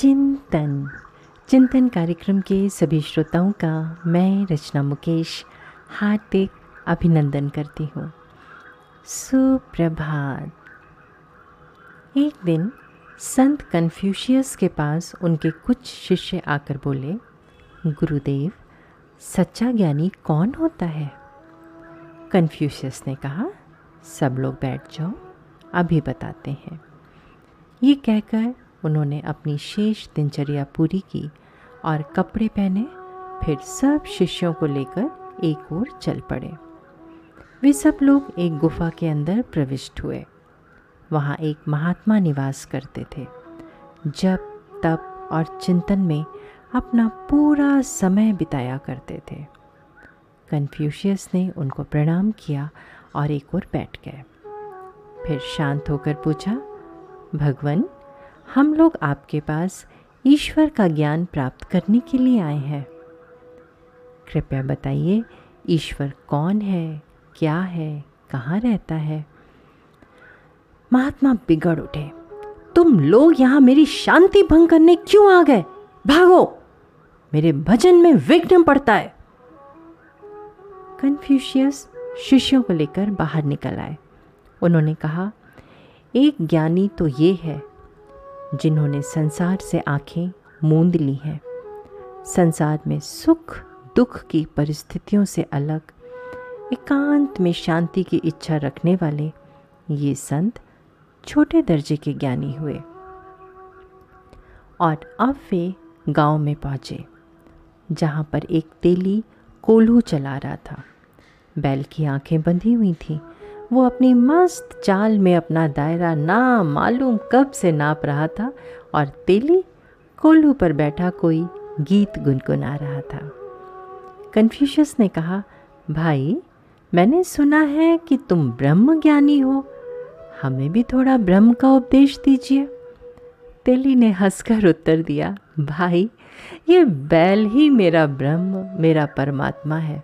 चिंतन। चिंतन कार्यक्रम के सभी श्रोताओं का मैं रचना मुकेश हार्दिक अभिनंदन करती हूँ। सुप्रभात। एक दिन संत कन्फ्यूशियस के पास उनके कुछ शिष्य आकर बोले, गुरुदेव, सच्चा ज्ञानी कौन होता है? कन्फ्यूशियस ने कहा, सब लोग बैठ जाओ, अभी बताते हैं। ये कहकर उन्होंने अपनी शेष दिनचर्या पूरी की और कपड़े पहने फिर सब शिष्यों को लेकर एक ओर चल पड़े। वे सब लोग एक गुफा के अंदर प्रविष्ट हुए। वहाँ एक महात्मा निवास करते थे। जब तप और चिंतन में अपना पूरा समय बिताया करते थे। कन्फ्यूशियस ने उनको प्रणाम किया और एक और बैठ गए। फिर शांत होकर पूछा, भगवान हम लोग आपके पास ईश्वर का ज्ञान प्राप्त करने के लिए आए हैं। कृपया बताइए, ईश्वर कौन है, क्या है, कहाँ रहता है? महात्मा बिगड़ उठे। तुम लोग यहाँ मेरी शांति भंग करने क्यों आ गए? भागो। मेरे भजन में विघ्न पड़ता है। कन्फ्यूशियस शिष्यों को लेकर बाहर निकल आए। उन्होंने कहा, एक ज्ञानी तो ये है जिन्होंने संसार से आँखें मूंद ली हैं। संसार में सुख, दुख की परिस्थितियों से अलग, एकांत में शांति की इच्छा रखने वाले ये संत छोटे दर्जे के ज्ञानी हुए और अब वे गाँव में पहुँचे, जहाँ पर एक तेली कोल्हू चला रहा था। बैल की आँखें बंधी हुई थीं वो अपनी मस्त चाल में अपना दायरा ना मालूम कब से नाप रहा था और तेली कोल्हू पर बैठा कोई गीत गुनगुना रहा था। कन्फ्यूशस ने कहा, भाई, मैंने सुना है कि तुम ब्रह्म ज्ञानी हो। हमें भी थोड़ा ब्रह्म का उपदेश दीजिए। तेली ने हंसकर उत्तर दिया, भाई, ये बैल ही मेरा ब्रह्म, मेरा परमात्मा है।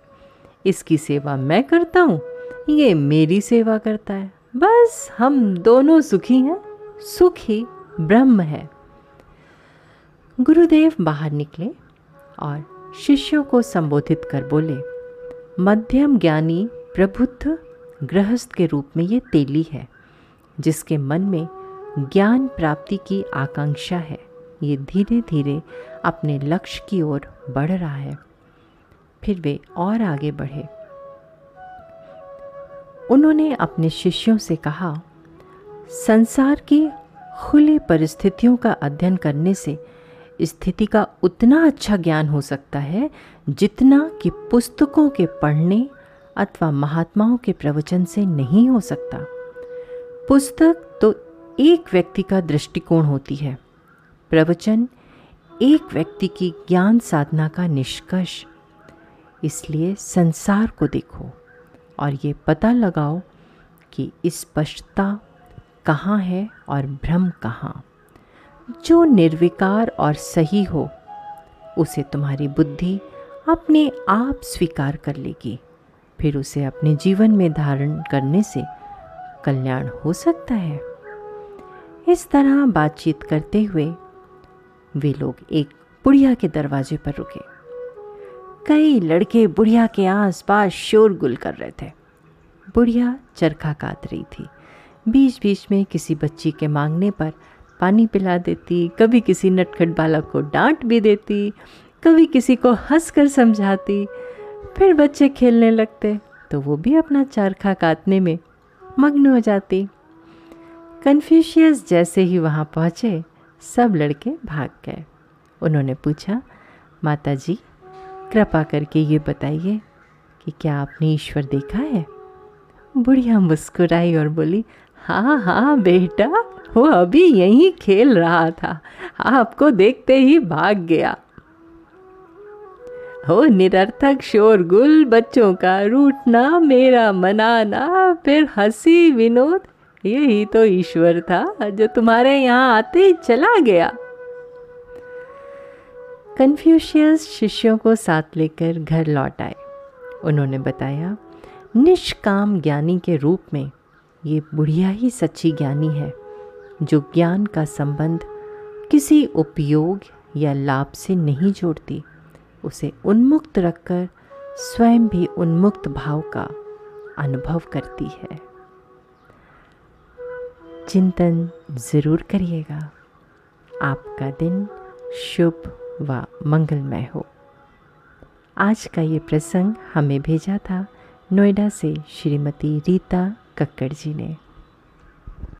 इसकी सेवा मैं करता हूँ ये मेरी सेवा करता है। बस हम दोनों सुखी हैं, सुख ही ब्रह्म है। गुरुदेव बाहर निकले और शिष्यों को संबोधित कर बोले, मध्यम ज्ञानी प्रबुद्ध गृहस्थ के रूप में ये तेली है, जिसके मन में ज्ञान प्राप्ति की आकांक्षा है। ये धीरे धीरे अपने लक्ष्य की ओर बढ़ रहा है। फिर वे और आगे बढ़े। उन्होंने अपने शिष्यों से कहा, संसार की खुली परिस्थितियों का अध्ययन करने से स्थिति का उतना अच्छा ज्ञान हो सकता है जितना कि पुस्तकों के पढ़ने अथवा महात्माओं के प्रवचन से नहीं हो सकता। पुस्तक तो एक व्यक्ति का दृष्टिकोण होती है। प्रवचन एक व्यक्ति की ज्ञान साधना का निष्कर्ष। इसलिए संसार को देखो। और ये पता लगाओ कि स्पष्टता कहाँ है और भ्रम कहाँ। जो निर्विकार और सही हो, उसे तुम्हारी बुद्धि अपने आप स्वीकार कर लेगी। फिर उसे अपने जीवन में धारण करने से कल्याण हो सकता है। इस तरह बातचीत करते हुए वे लोग एक बुढ़िया के दरवाजे पर रुके। कई लड़के बुढ़िया के आसपास शोरगुल कर रहे थे। बुढ़िया चरखा काट रही थी। बीच बीच में किसी बच्ची के मांगने पर पानी पिला देती, कभी किसी नटखट बालक को डांट भी देती, कभी किसी को हंस कर समझाती। फिर बच्चे खेलने लगते तो वो भी अपना चरखा काटने में मग्न हो जाती। कन्फ्यूशियस जैसे ही वहाँ पहुँचे, सब लड़के भाग गए। उन्होंने पूछा माता जी कृपा करके ये बताइए कि क्या आपने ईश्वर देखा है? बुढ़िया मुस्कुराई और बोली हाँ हाँ बेटा, वो अभी यहीं खेल रहा था, आपको देखते ही भाग गया। हो निरर्थक शोरगुल, बच्चों का रूठना, मेरा मनाना, फिर हँसी विनोद, यही तो ईश्वर था जो तुम्हारे यहाँ आते ही चला गया। कन्फ्यूशियस शिष्यों को साथ लेकर घर लौट आए। उन्होंने बताया, निष्काम ज्ञानी के रूप में ये बुढ़िया ही सच्ची ज्ञानी है, जो ज्ञान का संबंध किसी उपयोग या लाभ से नहीं जोड़ती। उसे उन्मुक्त रखकर स्वयं भी उन्मुक्त भाव का अनुभव करती है। चिंतन ज़रूर करिएगा। आपका दिन शुभ व मंगलमय हो। आज का ये प्रसंग हमें भेजा था नोएडा से श्रीमती रीता कक्कड़ जी ने।